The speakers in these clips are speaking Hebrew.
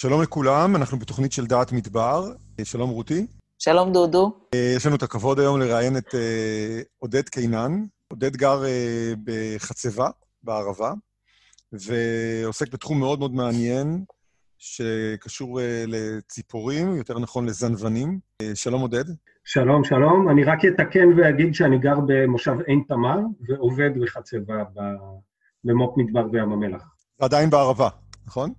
שלום לכולם, אנחנו בתוכנית של דעת מדבר. שלום רותי. שלום דודו. יש לנו את הכבוד היום לראיין את עודד קינן. עודד גר בחצבה, בערבה, ועוסק בתחום מאוד מאוד מעניין, שקשור לציפורים, יותר נכון לזנבנים. שלום עודד. שלום, שלום. אני רק אתקן ואגיד שאני גר במושב עין תמר, ועובד בחצבה במו"פ מדבר בים המלח. עדיין בערבה, נכון?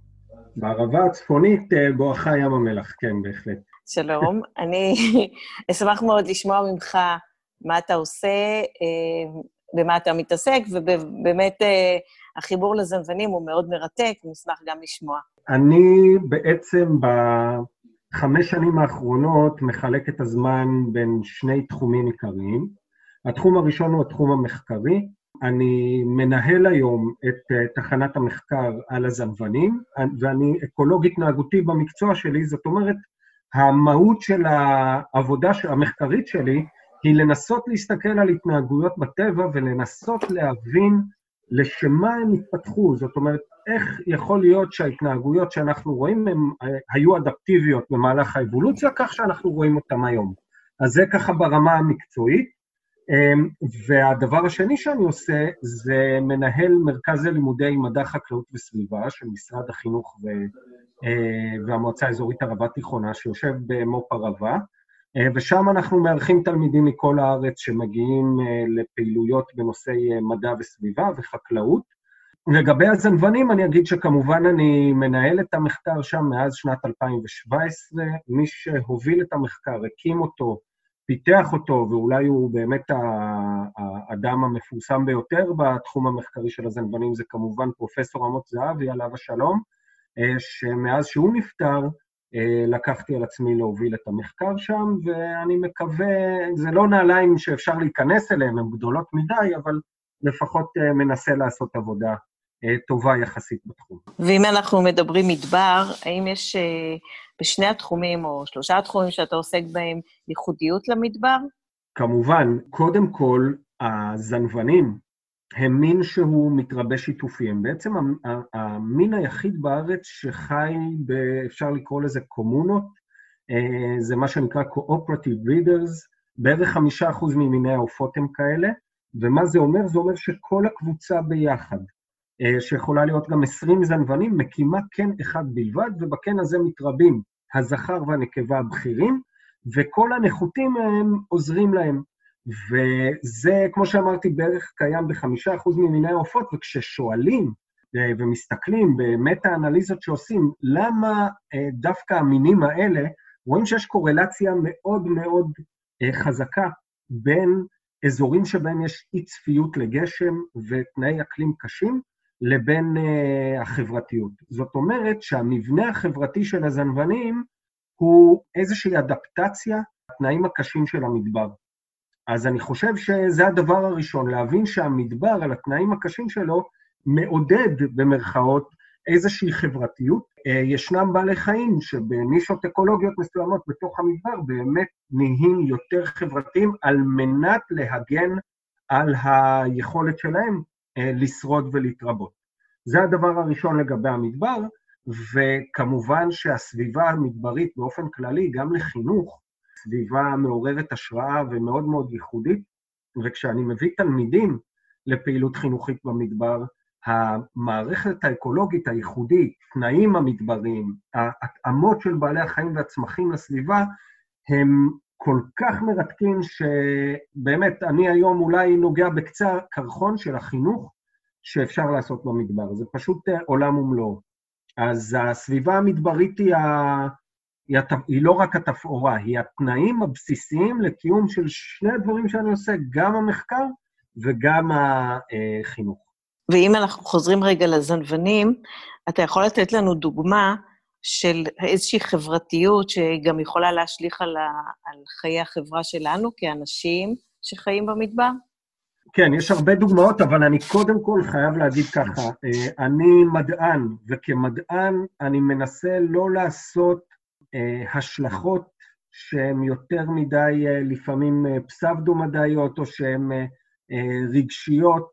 בערבה הצפונית בואכה ים המלח, כן, בהחלט. שלום. אני אשמח מאוד לשמוע ממך מה אתה עושה, במה אתה מתעסק, ובאמת החיבור לזנבנים הוא מאוד מרתק, נשמח גם לשמוע. אני בעצם בחמש שנים האחרונות מחלק את הזמן בין שני תחומים עיקריים. התחום הראשון הוא התחום המחקרי, אני מנהל היום את תחנת המחקר על הזנבנים, ואני אקולוג התנהגותי במקצוע שלי, זאת אומרת, המהות של העבודה המחקרית שלי היא לנסות להסתכל על התנהגויות בטבע ולנסות להבין לשמה הם התפתחו. זאת אומרת, איך יכול להיות שההתנהגויות שאנחנו רואים הן היו אדפטיביות במהלך האבולוציה, כך שאנחנו רואים אותן היום. אז זה ככה ברמה המקצועית. והדבר השני שאני עושה זה מנהל מרכז ללימודי מדע, חקלאות וסביבה של משרד החינוך והמועצה האזורית ערבה תיכונה, שיושב במו"פ ערבה, ושם אנחנו מארחים תלמידים מכל הארץ שמגיעים לפעילויות בנושאי מדע וסביבה וחקלאות. לגבי הזנבנים, אני אגיד שכמובן אני מנהל את המחקר שם מאז שנת 2017. מי שהוביל את המחקר, הקים אותו, פיתח אותו, ואולי הוא באמת האדם המפורסם ביותר בתחום המחקרי של הזנבנים, זה כמובן פרופסור אמוץ זהבי, עליו השלום, שמאז שהוא נפטר, לקחתי על עצמי להוביל את המחקר שם, ואני מקווה, זה לא נעליים שאפשר להיכנס אליהן, הן גדולות מדי, אבל לפחות מנסה לעשות עבודה טובה יחסית בתחום. ואם אנחנו מדברים מדבר, האם יש בשני התחומים, או שלושה התחומים שאתה עוסק בהם, ייחודיות למדבר? כמובן. קודם כל, הזנבנים הם מין שהוא מתרבה שיתופי. הם בעצם המין היחיד בארץ שחי, ב, אפשר לקרוא לזה קומונות, זה מה שנקרא Cooperative Breeders, בערך חמישה אחוז ממיני העופות הם כאלה, ומה זה אומר? זה אומר שכל הקבוצה ביחד, שיכולה להיות גם 20 זנבנים, מקימה קן אחד בלבד, ובקן הזה מתרבים הזכר והנקבה הבכירים, וכל הנחותים הם עוזרים להם. וזה, כמו שאמרתי, בערך קיים בחמישה אחוז ממיני העופות, וכששואלים ומסתכלים במטה-אנליזות שעושים, למה דווקא המינים האלה, רואים שיש קורלציה מאוד מאוד חזקה בין אזורים שבהם יש אי צפיות לגשם ותנאי אקלים קשים, לבין uh, החברתיות. זאת אומרת שהמבנה החברתי של הזנבנים הוא איזושהי אדפטציה לתנאים הקשים של המדבר. אז אני חושב שזה הדבר הראשון, להבין שהמדבר, על התנאים הקשים שלו, מעודד במרכאות איזושהי חברתיות. Uh, ישנם בעלי חיים שבנישות אקולוגיות מסוימות בתוך המדבר באמת נהיים יותר חברתיים על מנת להגן על היכולת שלהם לשרוד ולהתרבות. זה הדבר הראשון לגבי המדבר, וכמובן שהסביבה המדברית באופן כללי, גם לחינוך, סביבה מעוררת השראה ומאוד מאוד ייחודית, וכשאני מביא תלמידים לפעילות חינוכית במדבר, המערכת האקולוגית הייחודית, תנאים המדבריים, ההתאמות של בעלי החיים והצמחים לסביבה, הם כל כך מרתקים שבאמת, אני היום אולי נוגע בקצה הקרחון של החינוך שאפשר לעשות במדבר. זה פשוט עולם ומלואו. אז הסביבה המדברית היא, ה... היא, הת... היא לא רק התפאורה, היא התנאים הבסיסיים לקיום של שני הדברים שאני עושה, גם המחקר וגם החינוך. ואם אנחנו חוזרים רגע לזנבנים, אתה יכול לתת לנו דוגמה של איזושהי חברתיות שגם יכולה להשליך על, ה, על חיי החברה שלנו כאנשים שחיים במדבר? כן, יש הרבה דוגמאות, אבל אני קודם כל חייב להגיד ככה, אני מדען, וכמדען אני מנסה לא לעשות השלכות שהן יותר מדי לפעמים פסבדו-מדעיות או שהן רגשיות,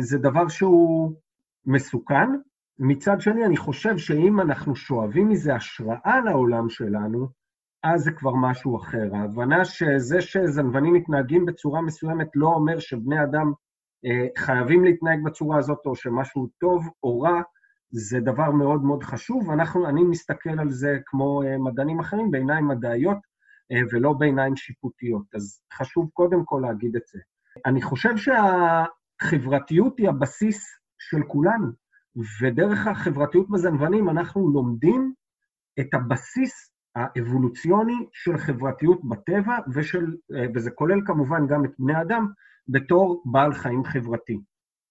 זה דבר שהוא מסוכן, מצד שני, אני חושב שאם אנחנו שואבים מזה השראה לעולם שלנו, אז זה כבר משהו אחר. ההבנה שזה שזנבנים מתנהגים בצורה מסוימת לא אומר שבני אדם אה, חייבים להתנהג בצורה הזאת, או שמשהו טוב או רע, זה דבר מאוד מאוד חשוב. אנחנו, אני מסתכל על זה כמו אה, מדענים אחרים, בעיניים מדעיות אה, ולא בעיניים שיפוטיות. אז חשוב קודם כל להגיד את זה. אני חושב שהחברתיות היא הבסיס של כולנו, ודרך החברתיות בזנבנים אנחנו לומדים את הבסיס האבולוציוני של חברתיות בטבע, ושל, וזה כולל כמובן גם את בני אדם, בתור בעל חיים חברתי.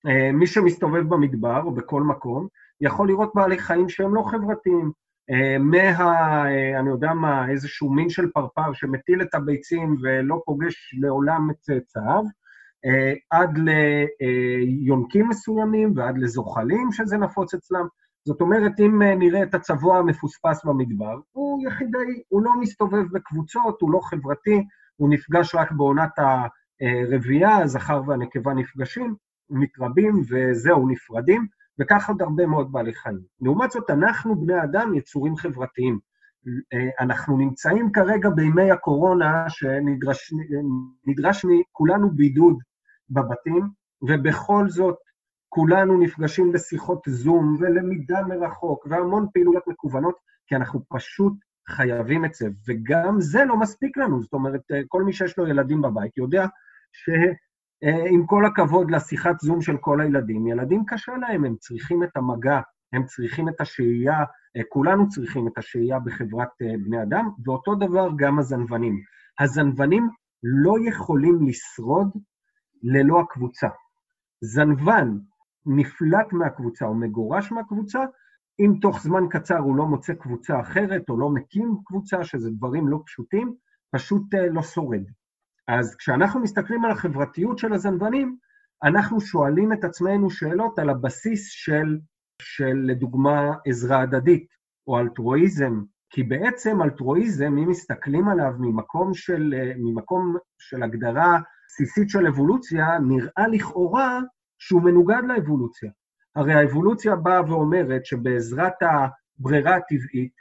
אה, מי שמסתובב במדבר או בכל מקום, יכול לראות בעלי חיים שהם לא חברתיים. אה, מה, אה, אני יודע מה, איזשהו מין של פרפר שמטיל את הביצים ולא פוגש לעולם את צאצאיו, עד ליונקים מסוימים ועד לזוחלים שזה נפוץ אצלם. זאת אומרת, אם נראה את הצבוע המפוספס במדבר, הוא יחידי, הוא לא מסתובב בקבוצות, הוא לא חברתי, הוא נפגש רק בעונת הרבייה, הזכר והנקבה נפגשים, מתרבים וזהו, נפרדים, וכך עוד הרבה מאוד בעלי חיים. לעומת זאת, אנחנו, בני אדם, יצורים חברתיים. אנחנו נמצאים כרגע בימי הקורונה, שנדרש מכולנו בידוד בבתים, ובכל זאת כולנו נפגשים בשיחות זום ולמידה מרחוק והמון פעילויות מקוונות, כי אנחנו פשוט חייבים את זה, וגם זה לא מספיק לנו. זאת אומרת, כל מי שיש לו ילדים בבית יודע שעם כל הכבוד לשיחת זום של כל הילדים, ילדים קשה להם, הם צריכים את המגע, הם צריכים את השהייה, כולנו צריכים את השהייה בחברת בני אדם, ואותו דבר גם הזנוונים. הזנוונים לא יכולים לשרוד ללא הקבוצה. זנוון נפלט מהקבוצה או מגורש מהקבוצה, אם תוך זמן קצר הוא לא מוצא קבוצה אחרת או לא מקים קבוצה, שזה דברים לא פשוטים, פשוט לא שורד. אז כשאנחנו מסתכלים על החברתיות של הזנוונים, אנחנו שואלים את עצמנו שאלות על הבסיס של, של לדוגמה, עזרה הדדית או אלטרואיזם, כי בעצם אלטרואיזם, אם מסתכלים עליו ממקום של, ממקום של הגדרה בסיסית של אבולוציה, נראה לכאורה שהוא מנוגד לאבולוציה. הרי האבולוציה באה ואומרת שבעזרת הברירה הטבעית,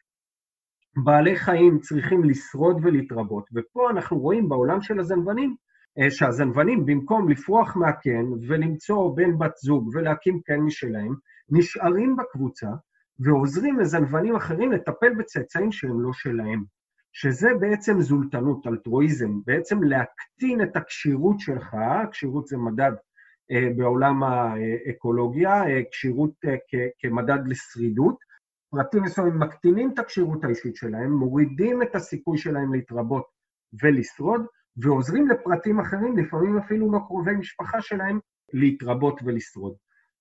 בעלי חיים צריכים לשרוד ולהתרבות, ופה אנחנו רואים בעולם של הזנוונים, אה, שהזנוונים, במקום לפרוח מהקן ולמצוא בן בת זוג ולהקים קן משלהם, נשארים בקבוצה ועוזרים לזנוונים אחרים לטפל בצאצאים שהם לא שלהם. שזה בעצם זולטנות, אלטרואיזם, בעצם להקטין את הכשירות שלך, כשירות זה מדד אה, בעולם האקולוגיה, אה, כשירות כמדד לשרידות, פרטים מסוימים מקטינים את הכשירות האישית שלהם, מורידים את הסיכוי שלהם להתרבות ולשרוד, ועוזרים לפרטים אחרים, לפעמים אפילו לא קרובי משפחה שלהם, להתרבות ולשרוד.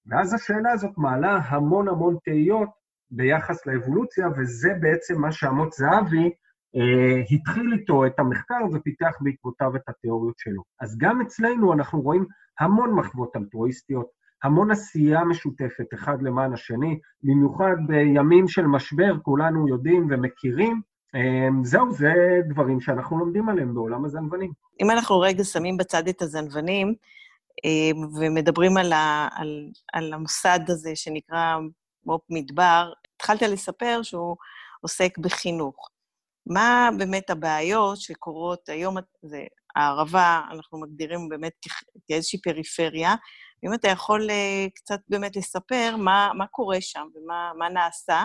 ואז השאלה הזאת מעלה המון המון תהיות ביחס לאבולוציה, וזה בעצם מה שאמות זהבי אה, התחיל איתו את המחקר ופיתח בעקבותיו את התיאוריות שלו. אז גם אצלנו אנחנו רואים המון מחוות אלטרואיסטיות, המון עשייה משותפת אחד למען השני, במיוחד בימים של משבר, כולנו יודעים ומכירים. אמ, זהו, זה דברים שאנחנו לומדים עליהם בעולם הזנוונים. אם אנחנו רגע שמים בצד את הזנוונים, אמ, ומדברים על, ה, על, על המוסד הזה שנקרא מו"פ מדבר, התחלת לספר שהוא עוסק בחינוך. מה באמת הבעיות שקורות היום, זה הערבה, אנחנו מגדירים באמת כאיזושהי פריפריה, אם אתה יכול uh, קצת באמת לספר מה, מה קורה שם ומה נעשה,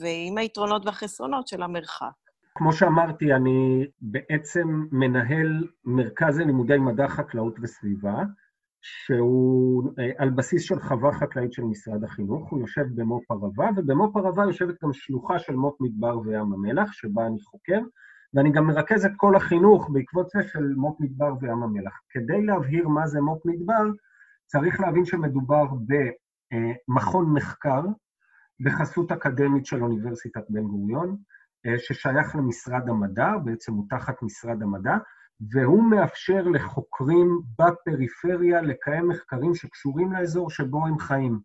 ועם היתרונות והחסרונות של המרחק. כמו שאמרתי, אני בעצם מנהל מרכז ללימודי מדע, חקלאות וסביבה, שהוא uh, על בסיס של חווה חקלאית של משרד החינוך, הוא יושב במו"פ ערבה, ובמו"פ ערבה יושבת גם שלוחה של מו"פ מדבר וים המלח, שבה אני חוקר, ואני גם מרכז את כל החינוך בעקבות זה של מו"פ מדבר וים המלח. כדי להבהיר מה זה מו"פ מדבר, צריך להבין שמדובר במכון מחקר בחסות אקדמית של אוניברסיטת בן גוריון, אה, ששייך למשרד המדע, בעצם הוא תחת משרד המדע, והוא מאפשר לחוקרים בפריפריה לקיים מחקרים שקשורים לאזור שבו הם חיים.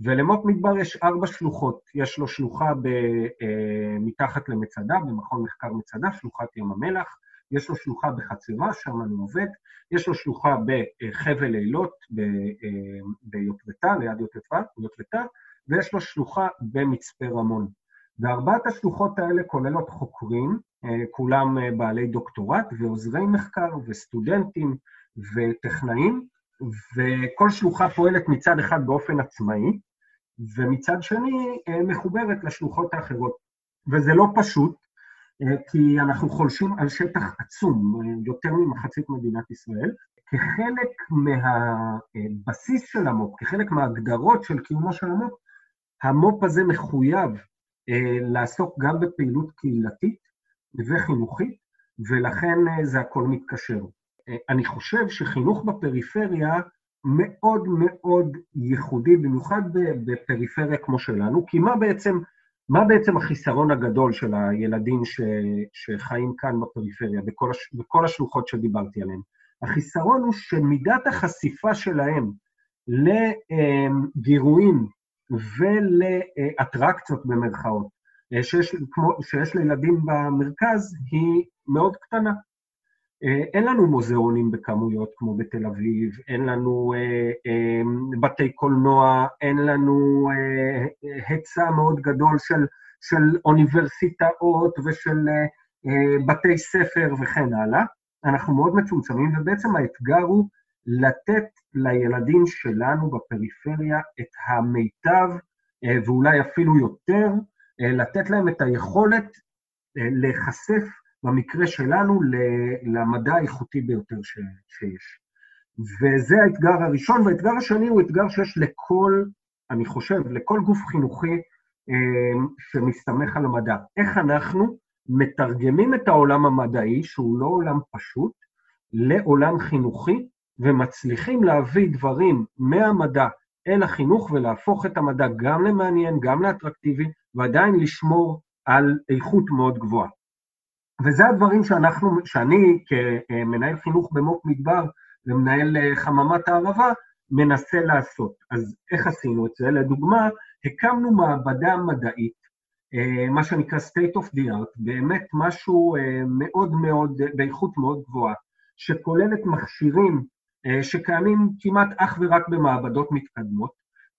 ולמו"פ מדבר יש ארבע שלוחות. יש לו שלוחה ב, אה, מתחת למצדה, במכון מחקר מצדה, שלוחת ים המלח, יש לו שלוחה בחצבה, שם אני עובד, יש לו שלוחה בחבל אילות, ביוטבתה, ליד יוטבתה, ויש לו שלוחה במצפה רמון. וארבעת השלוחות האלה כוללות חוקרים, כולם בעלי דוקטורט ועוזרי מחקר וסטודנטים וטכנאים, וכל שלוחה פועלת מצד אחד באופן עצמאי, ומצד שני מחוברת לשלוחות האחרות. וזה לא פשוט, כי אנחנו חולשים על שטח עצום, יותר ממחצית מדינת ישראל. כחלק מהבסיס של המו"פ, כחלק מההגדרות של קיומו של המו"פ, המו"פ הזה מחויב לעסוק גם בפעילות קהילתית וחינוכית, ולכן זה הכל מתקשר. אני חושב שחינוך בפריפריה מאוד מאוד ייחודי, במיוחד בפריפריה כמו שלנו, כי מה בעצם, מה בעצם החיסרון הגדול של הילדים ש, שחיים כאן בפריפריה, בכל, הש, בכל השלוחות שדיברתי עליהן? החיסרון הוא שמידת החשיפה שלהם לגירויים ולאטרקציות במרכאות, שיש, כמו, שיש לילדים במרכז, היא מאוד קטנה. אין לנו מוזיאונים בכמויות כמו בתל אביב, אין לנו אה, אה, בתי קולנוע, אין לנו אה, היצע מאוד גדול של, של אוניברסיטאות ושל אה, אה, בתי ספר וכן הלאה. אנחנו מאוד מצומצמים, ובעצם האתגר הוא לתת לילדים שלנו בפריפריה את המיטב, אה, ואולי אפילו יותר, אה, לתת להם את היכולת אה, להיחשף במקרה שלנו, למדע האיכותי ביותר שיש. וזה האתגר הראשון, והאתגר השני הוא אתגר שיש לכל, אני חושב, לכל גוף חינוכי אה, שמסתמך על המדע. איך אנחנו מתרגמים את העולם המדעי, שהוא לא עולם פשוט, לעולם חינוכי, ומצליחים להביא דברים מהמדע אל החינוך ולהפוך את המדע גם למעניין, גם לאטרקטיבי, ועדיין לשמור על איכות מאוד גבוהה. וזה הדברים שאנחנו, שאני כמנהל חינוך במו"פ מדבר ומנהל אה, חממת הערבה, מנסה לעשות. אז איך עשינו את זה? לדוגמה, הקמנו מעבדה מדעית, אה, מה שנקרא state of the art, באמת משהו אה, מאוד מאוד, באיכות מאוד גבוהה, שכוללת מכשירים שקיימים כמעט אך ורק במעבדות מתקדמות,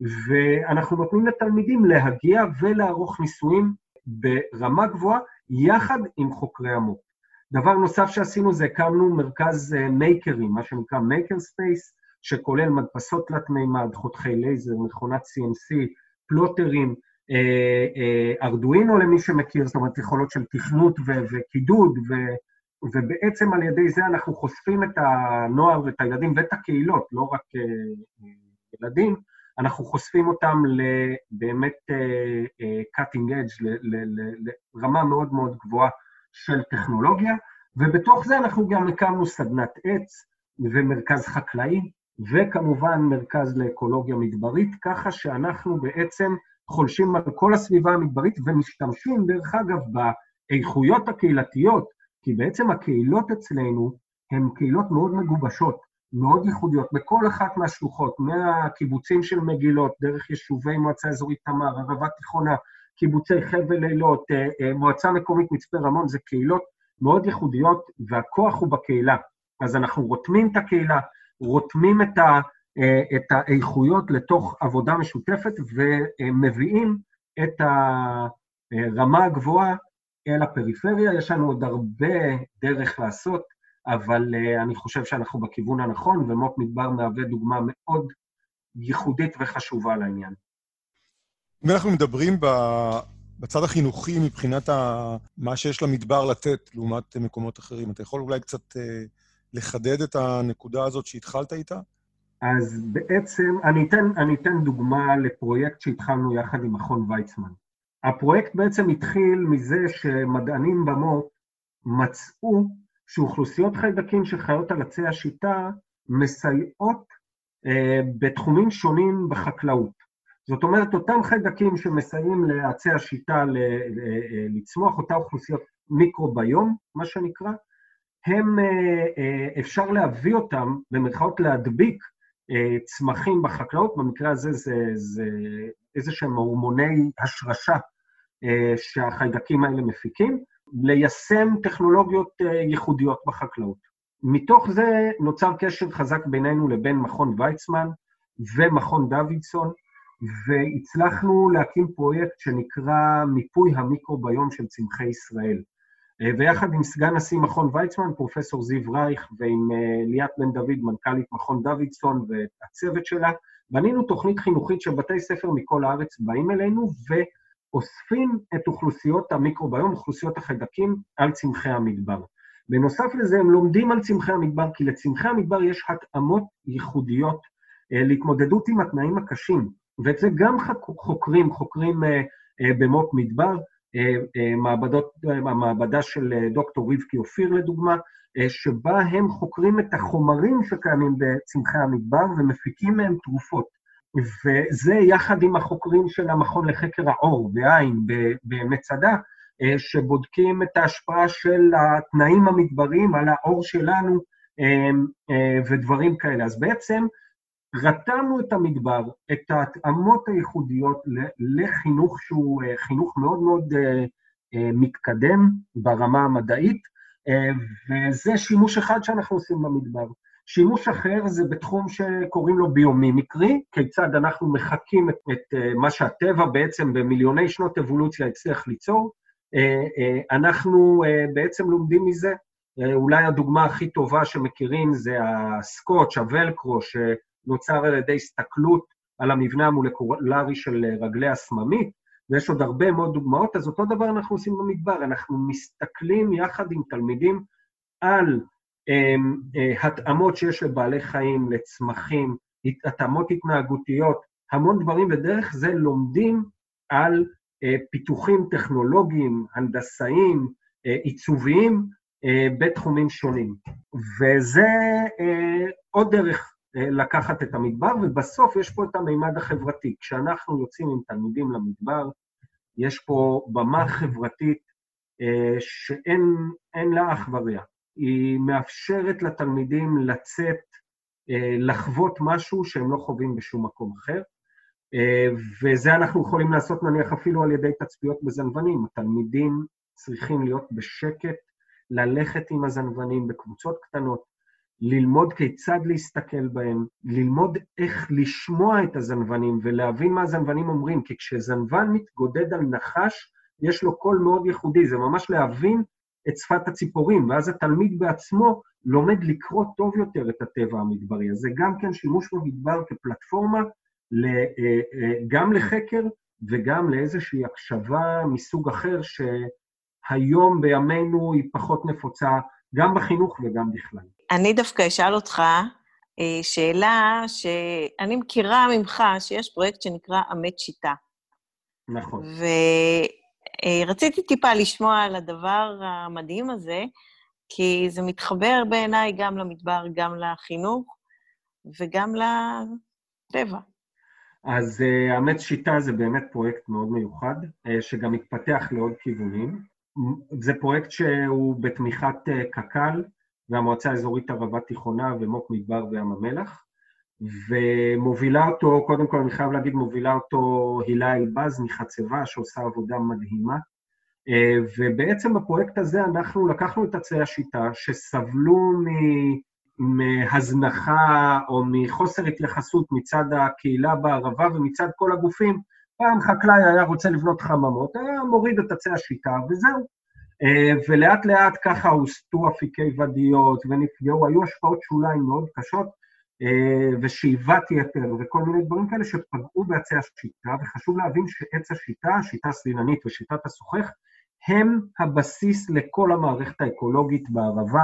ואנחנו נותנים לתלמידים להגיע ולערוך ניסויים ברמה גבוהה יחד עם חוקרי המו"פ. דבר נוסף שעשינו זה הקמנו מרכז makers ים, מה שנקרא makerspace, שכולל מדפסות תלת מימד, חותכי לייזר, מכונת CNC, פלוטרים, אה, אה, ארדואינו למי שמכיר, זאת אומרת יכולות של תכנות וקידוד, ובעצם על ידי זה אנחנו חושפים את הנוער ואת הילדים ואת הקהילות, לא רק אה, ילדים, אנחנו חושפים אותם לבאמת uh, uh, cutting edge, לרמה מאוד מאוד גבוהה של טכנולוגיה, ובתוך זה אנחנו גם הקמנו סדנת עץ ומרכז חקלאי, וכמובן מרכז לאקולוגיה מדברית, ככה שאנחנו בעצם חולשים על כל הסביבה המדברית ומשתמשים, דרך אגב, באיכויות הקהילתיות, כי בעצם הקהילות אצלנו הן קהילות מאוד מגובשות. מאוד ייחודיות בכל אחת מהשלוחות, מהקיבוצים של מגילות, דרך יישובי מועצה אזורית תמר, ערבה תיכונה, קיבוצי חבל לילות, אה, אה, מועצה מקומית מצפה רמון, זה קהילות מאוד ייחודיות, והכוח הוא בקהילה. אז אנחנו רותמים את הקהילה, רותמים את, ה, אה, את האיכויות לתוך עבודה משותפת ומביאים את הרמה הגבוהה אל הפריפריה. יש לנו עוד הרבה דרך לעשות. אבל uh, אני חושב שאנחנו בכיוון הנכון, ומו"פ מדבר מהווה דוגמה מאוד ייחודית וחשובה לעניין. אם אנחנו מדברים בצד החינוכי מבחינת ה... מה שיש למדבר לתת לעומת מקומות אחרים, אתה יכול אולי קצת uh, לחדד את הנקודה הזאת שהתחלת איתה? אז בעצם, אני אתן, אני אתן דוגמה לפרויקט שהתחלנו יחד עם מכון ויצמן. הפרויקט בעצם התחיל מזה שמדענים במו"פ מצאו שאוכלוסיות חיידקים שחיות על עצי השיטה מסייעות אה, בתחומים שונים בחקלאות. זאת אומרת, אותם חיידקים שמסייעים לעצי השיטה ל, אה, לצמוח, אותה אוכלוסיות מיקרוביום, מה שנקרא, הם, אה, אה, אפשר להביא אותם, במרכאות להדביק אה, צמחים בחקלאות, במקרה הזה זה, זה איזה שהם הורמוני השרשה אה, שהחיידקים האלה מפיקים, ליישם טכנולוגיות אה, ייחודיות בחקלאות. מתוך זה נוצר קשר חזק בינינו לבין מכון ויצמן ומכון דוידסון, והצלחנו להקים פרויקט שנקרא מיפוי המיקרוביום של צמחי ישראל. אה, ויחד עם סגן נשיא מכון ויצמן, פרופסור זיו רייך, ועם אה, ליאת בן דוד, מנכ"לית מכון דוידסון והצוות שלה, בנינו תוכנית חינוכית שבתי ספר מכל הארץ באים אלינו ואוספים את אוכלוסיות המיקרוביום, אוכלוסיות החיידקים, על צמחי המדבר. בנוסף לזה, הם לומדים על צמחי המדבר, כי לצמחי המדבר יש התאמות ייחודיות אה, להתמודדות עם התנאים הקשים, ואת זה גם חוקרים, חוקרים במו"פ מדבר, אה, אה, מעבדות, המעבדה של דוקטור רבקי אופיר לדוגמה, שבה הם חוקרים את החומרים שקיימים בצמחי המדבר ומפיקים מהם תרופות. וזה יחד עם החוקרים של המכון לחקר העור בעין, במצדה, שבודקים את ההשפעה של התנאים המדבריים על העור שלנו ודברים כאלה. אז בעצם רתמנו את המדבר, את ההתאמות הייחודיות לחינוך שהוא אה, חינוך מאוד מאוד אה, אה, מתקדם ברמה המדעית, וזה שימוש אחד שאנחנו עושים במדבר. שימוש אחר זה בתחום שקוראים לו ביומימיקרי, כיצד אנחנו מחקים את, את מה שהטבע בעצם במיליוני שנות אבולוציה הצליח ליצור. אנחנו בעצם לומדים מזה. אולי הדוגמה הכי טובה שמכירים זה הסקוטש, הוולקרו, נוצר על ידי הסתכלות על המבנה המולקולרי של רגלי הסממית, ויש עוד הרבה מאוד דוגמאות, אז אותו דבר אנחנו עושים במדבר, אנחנו מסתכלים יחד עם תלמידים על התאמות שיש לבעלי חיים, לצמחים, התאמות התנהגותיות, המון דברים, ודרך זה לומדים על uh, פיתוחים טכנולוגיים, הנדסאיים, uh, עיצוביים, בתחומים שונים. וזה עוד דרך אה, לקחת את המדבר, ובסוף יש פה את המימד החברתי. כשאנחנו יוצאים עם תלמידים למדבר, יש פה במה חברתית אה, שאין לה אח ורע. היא מאפשרת לתלמידים לצאת, אה, לחוות משהו שהם לא חווים בשום מקום אחר, וזה אנחנו יכולים לעשות נניח אפילו על ידי תצפיות בזנבנים. התלמידים צריכים להיות בשקט, ללכת עם הזנבנים בקבוצות קטנות, ללמוד כיצד להסתכל בהם, ללמוד איך לשמוע את הזנבנים ולהבין מה הזנבנים אומרים, כי כשזנבן מתגודד על נחש, יש לו קול מאוד ייחודי, זה ממש להבין את שפת הציפורים, ואז התלמיד בעצמו לומד לקרוא טוב יותר את הטבע המדברי. אז זה גם כן שימוש במדבר כפלטפורמה אה, אה, גם לחקר וגם לאיזושהי הקשבה מסוג אחר, שהיום בימינו היא פחות נפוצה גם בחינוך וגם בכלל. אני דווקא אשאל אותך אה, שאלה שאני מכירה ממך, שיש פרויקט שנקרא אמת שיטה. נכון. ורציתי אה, טיפה לשמוע על הדבר המדהים הזה, כי זה מתחבר בעיניי גם למדבר, גם לחינוך וגם לטבע. אז uh, אמת שיטה זה באמת פרויקט מאוד מיוחד, uh, שגם מתפתח לעוד כיוונים. זה פרויקט שהוא בתמיכת קק"ל, והמועצה האזורית ערבה תיכונה ומו"פ מדבר וים המלח, ומובילה אותו, קודם כל אני חייב להגיד, מובילה אותו הילה אלבז מחצבה, שעושה עבודה מדהימה. אה, ובעצם בפרויקט הזה אנחנו לקחנו את עצי השיטה שסבלו מהזנחה או מחוסר התייחסות מצד הקהילה בערבה ומצד כל הגופים. פעם חקלאי היה רוצה לבנות חממות, היה מוריד את עצי השיטה וזהו. אה, ולאט לאט ככה הוסטו אפיקי ודיות ונפגעו, היו השפעות שוליים מאוד קשות ושאיבת יתר וכל מיני דברים כאלה שפגעו בעצי השיטה, וחשוב להבין שעץ השיטה, השיטה הסלילנית ושיטת הסוחך, הם הבסיס לכל המערכת האקולוגית בערבה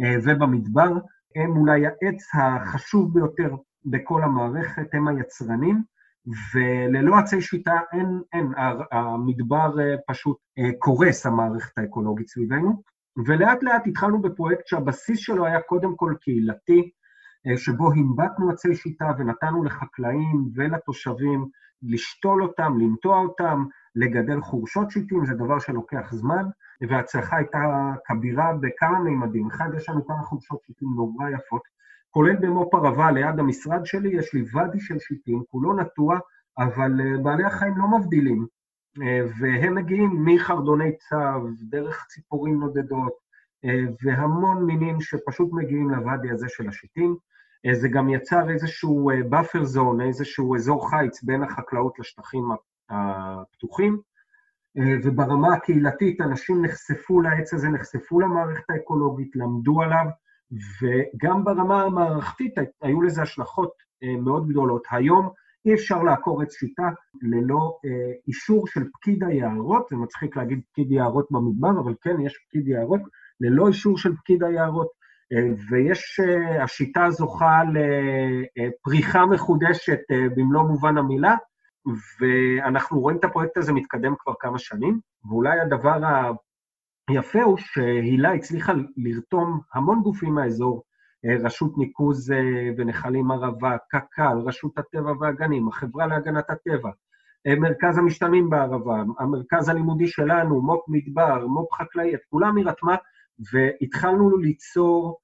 אה, ובמדבר, הם אולי העץ החשוב ביותר בכל המערכת, הם היצרנים, וללא עצי שיטה אין, אין, המדבר אה, פשוט אה, קורס, המערכת האקולוגית סביבנו. ולאט לאט התחלנו בפרויקט שהבסיס שלו היה קודם כל קהילתי, אה, שבו הנבטנו עצי שיטה ונתנו לחקלאים ולתושבים לשתול אותם, לנטוע אותם, לגדל חורשות שיטים, זה דבר שלוקח זמן, וההצלחה הייתה כבירה בכמה מימדים. אחד, יש לנו כמה חורשות שיטים נורא יפות, כולל במו"פ ערבה ליד המשרד שלי, יש לי ואדי של שיטים, כולו נטוע, אבל אה, בעלי החיים לא מבדילים, אה, והם מגיעים מחרדוני צב, דרך ציפורים נודדות, אה, והמון מינים שפשוט מגיעים לוואדי הזה של השיטים. זה גם יצר איזשהו buffer zone, איזשהו אזור חיץ בין החקלאות לשטחים הפתוחים, וברמה הקהילתית אנשים נחשפו לעץ הזה, נחשפו למערכת האקולוגית, למדו עליו, וגם ברמה המערכתית היו לזה השלכות מאוד גדולות. היום אי אפשר לעקור עץ שיטה ללא אה, אישור של פקיד היערות, זה מצחיק להגיד פקיד יערות במדבר, אבל כן, יש פקיד יערות, ללא אישור של פקיד היערות, אה, ויש, אה, השיטה זוכה לפריחה מחודשת אה, במלוא מובן המילה, ואנחנו רואים את הפרויקט הזה מתקדם כבר כמה שנים, ואולי הדבר היפה הוא שהילה הצליחה לרתום המון גופים מהאזור, אה, רשות ניקוז אה, ונחלים ערבה, קק"ל, רשות הטבע והגנים, החברה להגנת הטבע, אה, מרכז המשתלמים בערבה, המרכז הלימודי שלנו, מו"פ מדבר, מו"פ חקלאי, את כולם היא רתמה, והתחלנו ליצור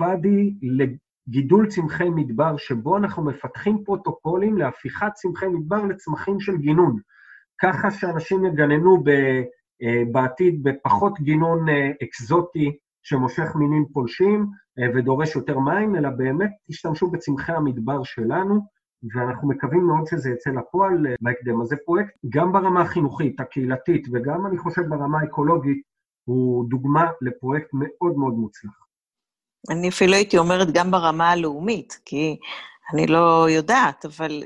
ואדי לגידול צמחי מדבר, שבו אנחנו מפתחים פרוטוקולים להפיכת צמחי מדבר לצמחים של גינון, ככה שאנשים יגננו בעתיד בפחות גינון אקזוטי שמושך מינים פולשים, אה, ודורש יותר מים, אלא באמת תשתמשו בצמחי המדבר שלנו, ואנחנו מקווים מאוד שזה יצא לפועל אה, בהקדם. אז זה פרויקט גם ברמה החינוכית, הקהילתית, וגם, אני חושב, ברמה האקולוגית, הוא דוגמה לפרויקט מאוד מאוד מוצלח. אני אפילו הייתי אומרת גם ברמה הלאומית, כי אני לא יודעת, אבל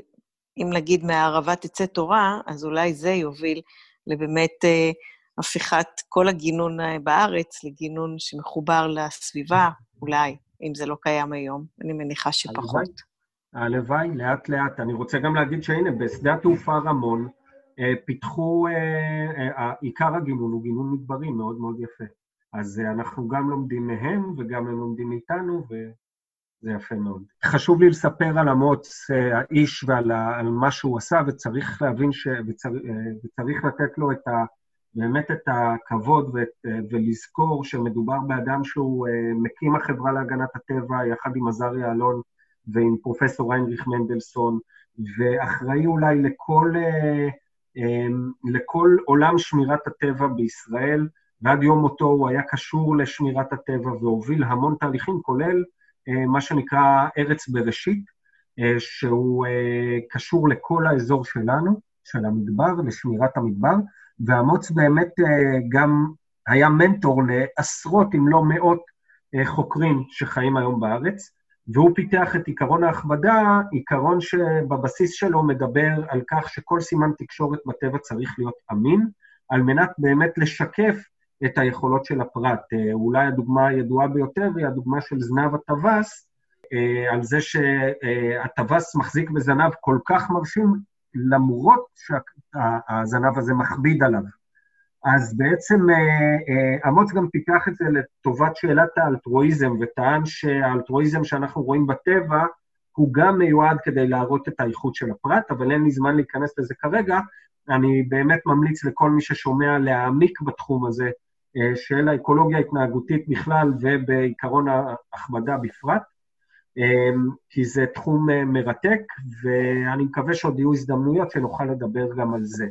אם נגיד מהערבה תצא תורה, אז אולי זה יוביל לבאמת אה, הפיכת כל הגינון בארץ לגינון שמחובר לסביבה, אולי, אם זה לא קיים היום. אני מניחה שפחות. הלוואי, לאט-לאט. אני רוצה גם להגיד שהנה, בשדה התעופה רמון אה, פיתחו, אה, אה, עיקר הגינון הוא גינון מדברי מאוד מאוד יפה. אז אנחנו גם לומדים מהם וגם הם לומדים מאיתנו, וזה יפה מאוד. חשוב לי לספר על אמוץ, האיש ועל מה שהוא עשה, וצריך להבין ש... וצריך, וצריך לתת לו את ה... באמת את הכבוד ולזכור שמדובר באדם שהוא אה, מקים החברה להגנת הטבע יחד עם עזריה אלון ועם פרופסור איינריך מנדלסון, ואחראי אולי לכל, אה, אה, לכל עולם שמירת הטבע בישראל, ועד יום מותו הוא היה קשור לשמירת הטבע והוביל המון תהליכים, כולל מה שנקרא ארץ בראשית, שהוא קשור לכל האזור שלנו, של המדבר, לשמירת המדבר, ואמוץ באמת אה, גם היה מנטור לעשרות, אם לא מאות, אה, חוקרים שחיים היום בארץ, והוא פיתח את עיקרון ההכבדה, עיקרון שבבסיס שלו מדבר על כך שכל סימן תקשורת בטבע צריך להיות אמין, על מנת באמת לשקף את היכולות של הפרט. אה, אולי הדוגמה הידועה ביותר היא הדוגמה של זנב הטווס, על זה שהטווס מחזיק בזנב כל כך מרשים, למרות שהזנב הזה מכביד עליו. אז בעצם אה, אה, אמוץ גם פיתח את זה לטובת שאלת האלטרואיזם, וטען שהאלטרואיזם שאנחנו רואים בטבע הוא גם מיועד כדי להראות את האיכות של הפרט, אבל אין לי זמן להיכנס לזה כרגע. אני באמת ממליץ לכל מי ששומע להעמיק בתחום הזה אה, של האקולוגיה ההתנהגותית בכלל ובעיקרון ההכבדה בפרט. כי זה תחום מרתק, ואני מקווה שעוד יהיו הזדמנויות שנוכל לדבר גם על זה.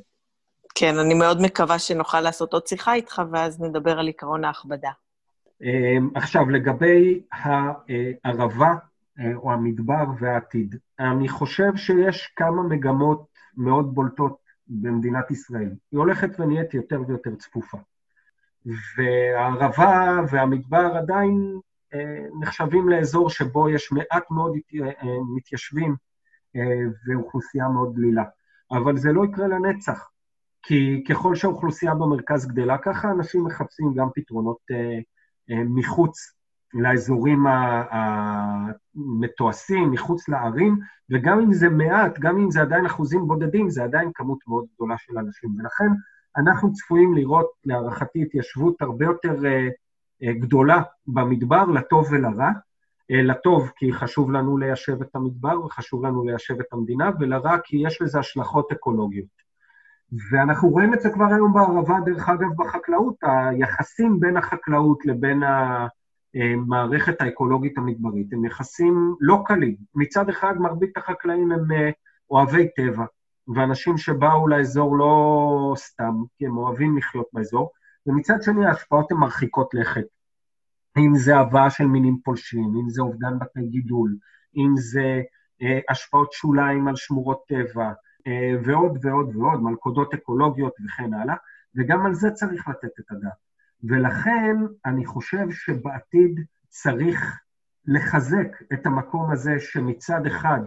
כן, אני מאוד מקווה שנוכל לעשות עוד שיחה איתך, ואז נדבר על עקרון ההכבדה. אמ, עכשיו, לגבי הערבה אה, או המדבר והעתיד, אני חושב שיש כמה מגמות מאוד בולטות במדינת ישראל. היא הולכת ונהיית יותר ויותר צפופה. והערבה והמדבר עדיין נחשבים לאזור שבו יש מעט מאוד אה, מתיישבים אה, ואוכלוסייה מאוד דלילה. אבל זה לא יקרה לנצח, כי ככל שהאוכלוסייה במרכז גדלה, ככה אנשים מחפשים גם פתרונות אה, מחוץ לאזורים המתועשים, מחוץ לערים, וגם אם זה מעט, גם אם זה עדיין אחוזים בודדים, זה עדיין כמות מאוד גדולה של אנשים. ולכן אנחנו צפויים לראות, להערכתי, התיישבות הרבה יותר אה, גדולה במדבר, לטוב ולרע. אה, לטוב, כי חשוב לנו ליישב את המדבר וחשוב לנו ליישב את המדינה, ולרע, כי יש לזה השלכות אקולוגיות. ואנחנו רואים את זה כבר היום בערבה, דרך אגב, בחקלאות, היחסים בין החקלאות לבין המערכת האקולוגית המדברית הם יחסים לא קלים. מצד אחד, מרבית החקלאים הם אה, אוהבי טבע, ואנשים שבאו לאזור לא סתם, כי הם אוהבים לחיות באזור, ומצד שני ההשפעות הן מרחיקות לכת. אם זה הבאה של מינים פולשים, אם זה אובדן בתי גידול, אם זה אה, השפעות שוליים על שמורות טבע, אה, ועוד ועוד ועוד, מלכודות אקולוגיות וכן הלאה, וגם על זה צריך לתת את הדעת. ולכן אני חושב שבעתיד צריך לחזק את המקום הזה שמצד אחד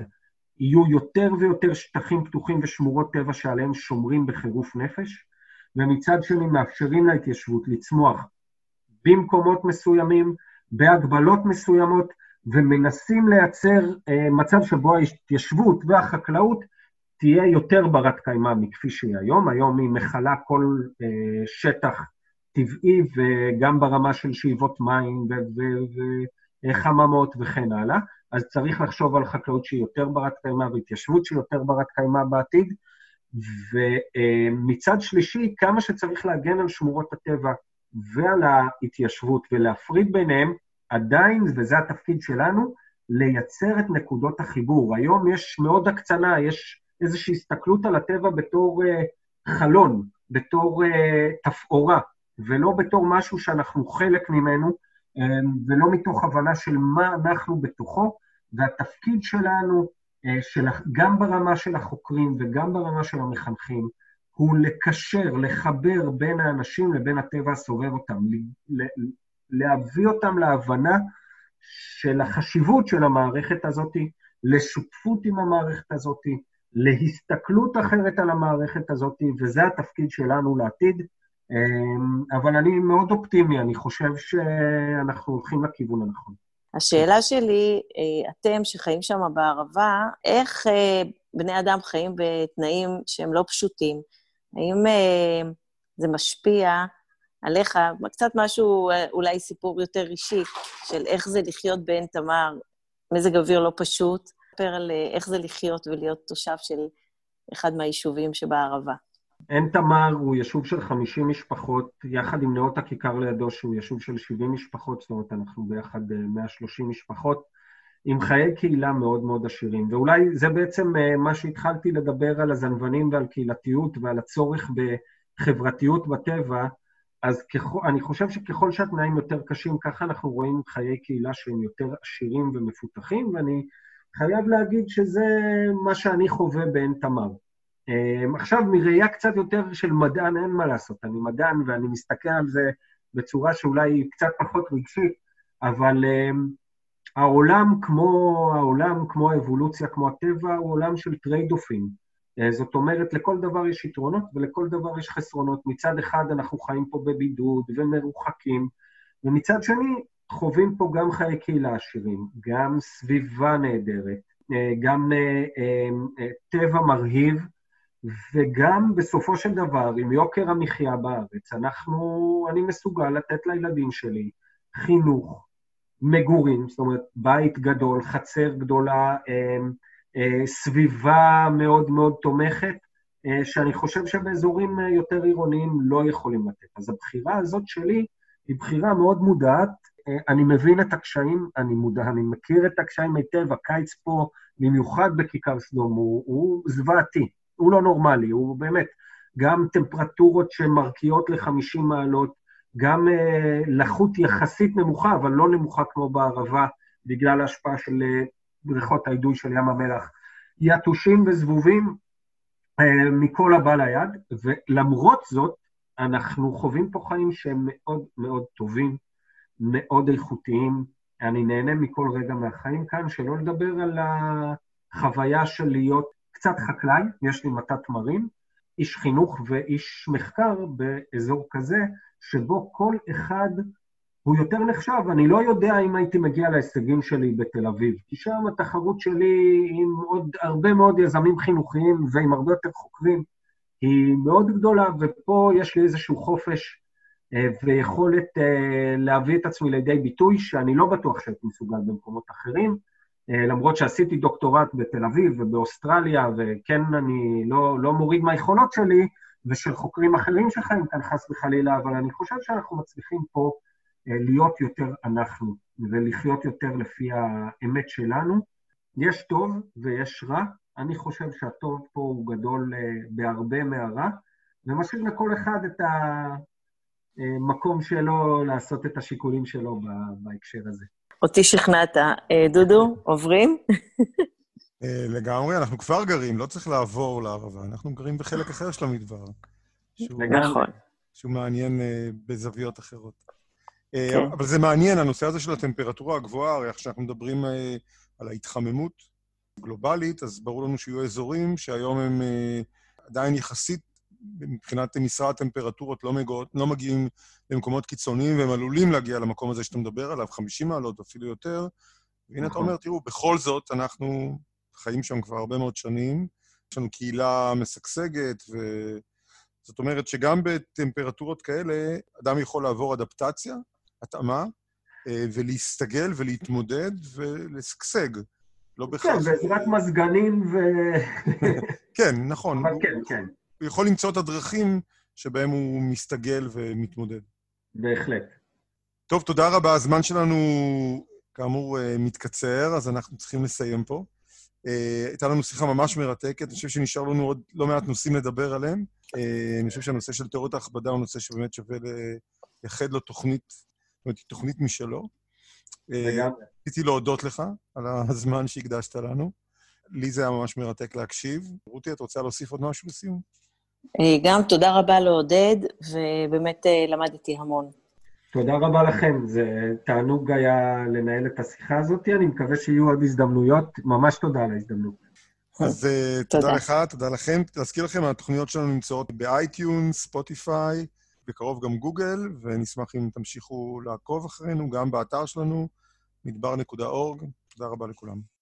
יהיו יותר ויותר שטחים פתוחים ושמורות טבע שעליהם שומרים בחירוף נפש, ומצד שני מאפשרים להתיישבות לצמוח במקומות מסוימים, בהגבלות מסוימות, ומנסים לייצר אה, מצב שבו ההתיישבות והחקלאות תהיה יותר ברת קיימא מכפי שהיא היום. היום היא מכלה כל אה, שטח טבעי וגם ברמה של שאיבות מים וחממות וכן הלאה. אז צריך לחשוב על חקלאות שהיא יותר ברת קיימא והתיישבות שהיא יותר ברת קיימא בעתיד. ומצד שלישי, כמה שצריך להגן על שמורות הטבע ועל ההתיישבות ולהפריד ביניהם, עדיין, וזה התפקיד שלנו, לייצר את נקודות החיבור. היום יש מאוד הקצנה, יש איזושהי הסתכלות על הטבע בתור uh, חלון, בתור uh, תפאורה, ולא בתור משהו שאנחנו חלק ממנו, um, ולא מתוך הבנה של מה אנחנו בתוכו, והתפקיד שלנו, uh, של, גם ברמה של החוקרים וגם ברמה של המחנכים, הוא לקשר, לחבר בין האנשים לבין הטבע הסובב אותם, להביא אותם להבנה של החשיבות של המערכת הזאת, לשותפות עם המערכת הזאת, להסתכלות אחרת על המערכת הזאת, וזה התפקיד שלנו לעתיד. אמ, אבל אני מאוד אופטימי, אני חושב שאנחנו הולכים לכיוון הנכון. השאלה שלי, אה, אתם שחיים שם בערבה, איך אה, בני אדם חיים בתנאים שהם לא פשוטים? האם אה, זה משפיע עליך, קצת משהו, אולי סיפור יותר אישי, של איך זה לחיות בעין תמר, מזג אוויר לא פשוט, ספר על אה, איך זה לחיות ולהיות תושב של אחד מהיישובים שבערבה. עין תמר הוא יישוב של 50 משפחות, יחד עם נאות הכיכר לידו, שהוא יישוב של 70 משפחות, זאת אומרת, אנחנו ביחד 130 אה, משפחות, עם חיי קהילה מאוד מאוד עשירים. ואולי זה בעצם אה, מה שהתחלתי לדבר על הזנוונים ועל קהילתיות ועל הצורך בחברתיות בטבע, אז ככל, אני חושב שככל שהתנאים יותר קשים, ככה אנחנו רואים חיי קהילה שהם יותר עשירים ומפותחים, ואני חייב להגיד שזה מה שאני חווה בעין תמר. אמ, עכשיו, מראייה קצת יותר של מדען, אין מה לעשות, אני מדען ואני מסתכל על זה בצורה שאולי היא קצת פחות רגשית, אבל אמ, העולם כמו העולם, כמו האבולוציה, כמו הטבע, הוא עולם של trade-off ים. אה, זאת אומרת, לכל דבר יש יתרונות ולכל דבר יש חסרונות. מצד אחד אנחנו חיים פה בבידוד ומרוחקים, ומצד שני חווים פה גם חיי קהילה עשירים, גם סביבה נהדרת, אה, גם אה, טבע מרהיב, וגם בסופו של דבר, עם יוקר המחיה בארץ, אנחנו, אני מסוגל לתת לילדים שלי חינוך, מגורים, זאת אומרת, בית גדול, חצר גדולה, אה, סביבה מאוד מאוד תומכת, אה, שאני חושב שבאזורים אה, יותר עירוניים לא יכולים לתת. אז הבחירה הזאת שלי היא בחירה מאוד מודעת. אני מבין את הקשיים, אני מודע, אני מכיר את הקשיים היטב, הקיץ פה, במיוחד בכיכר סדום, הוא, הוא זוועתי, הוא לא נורמלי, הוא באמת, גם טמפרטורות שמרקיעות ל-50 מעלות, גם אה, לחות יחסית נמוכה, אבל לא נמוכה כמו בערבה, בגלל ההשפעה של בריכות האידוי של ים המלח, יתושים וזבובים אה, מכל הבא ליד, ולמרות זאת, אנחנו חווים פה חיים שהם מאוד מאוד טובים, מאוד איכותיים. אני נהנה מכל רגע מהחיים כאן, שלא לדבר על החוויה של להיות קצת חקלאי, יש לי מתת תמרים, איש חינוך ואיש מחקר באזור כזה, שבו כל אחד הוא יותר נחשב. אני לא יודע אם הייתי מגיע להישגים שלי בתל אביב, כי שם התחרות שלי עם עוד הרבה מאוד יזמים חינוכיים ועם הרבה יותר חוקרים היא מאוד גדולה, ופה יש לי איזשהו חופש ויכולת אה, להביא את עצמי לידי ביטוי שאני לא בטוח שהייתי מסוגל במקומות אחרים, אה, למרות שעשיתי דוקטורט בתל אביב ובאוסטרליה, וכן, אני לא, לא מוריד מהיכולות שלי ושל חוקרים אחרים שחיים כאן חס וחלילה, אבל אני חושב שאנחנו מצליחים פה אה, להיות יותר אנחנו ולחיות יותר לפי האמת שלנו. יש טוב ויש רע, אני חושב שהטוב פה הוא גדול אה, בהרבה מהרע, ומשאיר לכל אחד את המקום שלו לעשות את השיקולים שלו בהקשר הזה. אותי שכנעת. אה, דודו, עוברים? אה, לגמרי, אנחנו כבר גרים, לא צריך לעבור לערבה, אנחנו גרים בחלק אחר של המדבר. נכון. שהוא מעניין אה, בזוויות אחרות. אה, כן. אבל זה מעניין, הנושא הזה של הטמפרטורה הגבוהה, הרי עכשיו אנחנו מדברים אה, על ההתחממות גלובלית, אז ברור לנו שיהיו אזורים שהיום הם אה, עדיין יחסית, מבחינת משרה הטמפרטורות, לא, מגיעות, לא מגיעים למקומות קיצוניים, והם עלולים להגיע למקום הזה שאתה מדבר עליו, 50 מעלות, אפילו יותר. והנה אתה נכון. אומר, תראו, בכל זאת, אנחנו חיים שם כבר הרבה מאוד שנים, יש לנו קהילה משגשגת, ו... זאת אומרת שגם בטמפרטורות כאלה, אדם יכול לעבור אדפטציה, התאמה, אה, ולהסתגל ולהתמודד ולשגשג. לא כן, בהכרח... בעזרת מזגנים ו... כן, נכון. אבל כן, כן, הוא יכול למצוא את הדרכים שבהם הוא מסתגל ומתמודד. בהחלט. טוב, תודה רבה. הזמן שלנו, כאמור, אה, מתקצר, אז אנחנו צריכים לסיים פה. אה, הייתה לנו שיחה ממש מרתקת, אני חושב שנשאר לנו עוד לא מעט נושאים לדבר עליהם. אה, אני חושב שהנושא של תיאוריות ההכבדה הוא נושא שבאמת שווה לייחד לו תוכנית, זאת אומרת, תוכנית משלו. לגמרי. רציתי להודות לך על הזמן שהקדשת לנו. לי זה היה ממש מרתק להקשיב. רותי, את רוצה להוסיף עוד משהו לסיום? אה, גם תודה רבה לעודד, ובאמת אה, למדתי המון. תודה רבה לכם, זה תענוג היה לנהל את השיחה הזאת, אני מקווה שיהיו עוד הזדמנויות, ממש תודה על ההזדמנות. אז אה, תודה תודה. לך, תודה לכם. להזכיר לכם, התוכניות שלנו נמצאות ב iTunes, Spotify, בקרוב גם גוגל, ונשמח אם תמשיכו לעקוב אחרינו, גם באתר שלנו, מדבר.org. תודה רבה לכולם.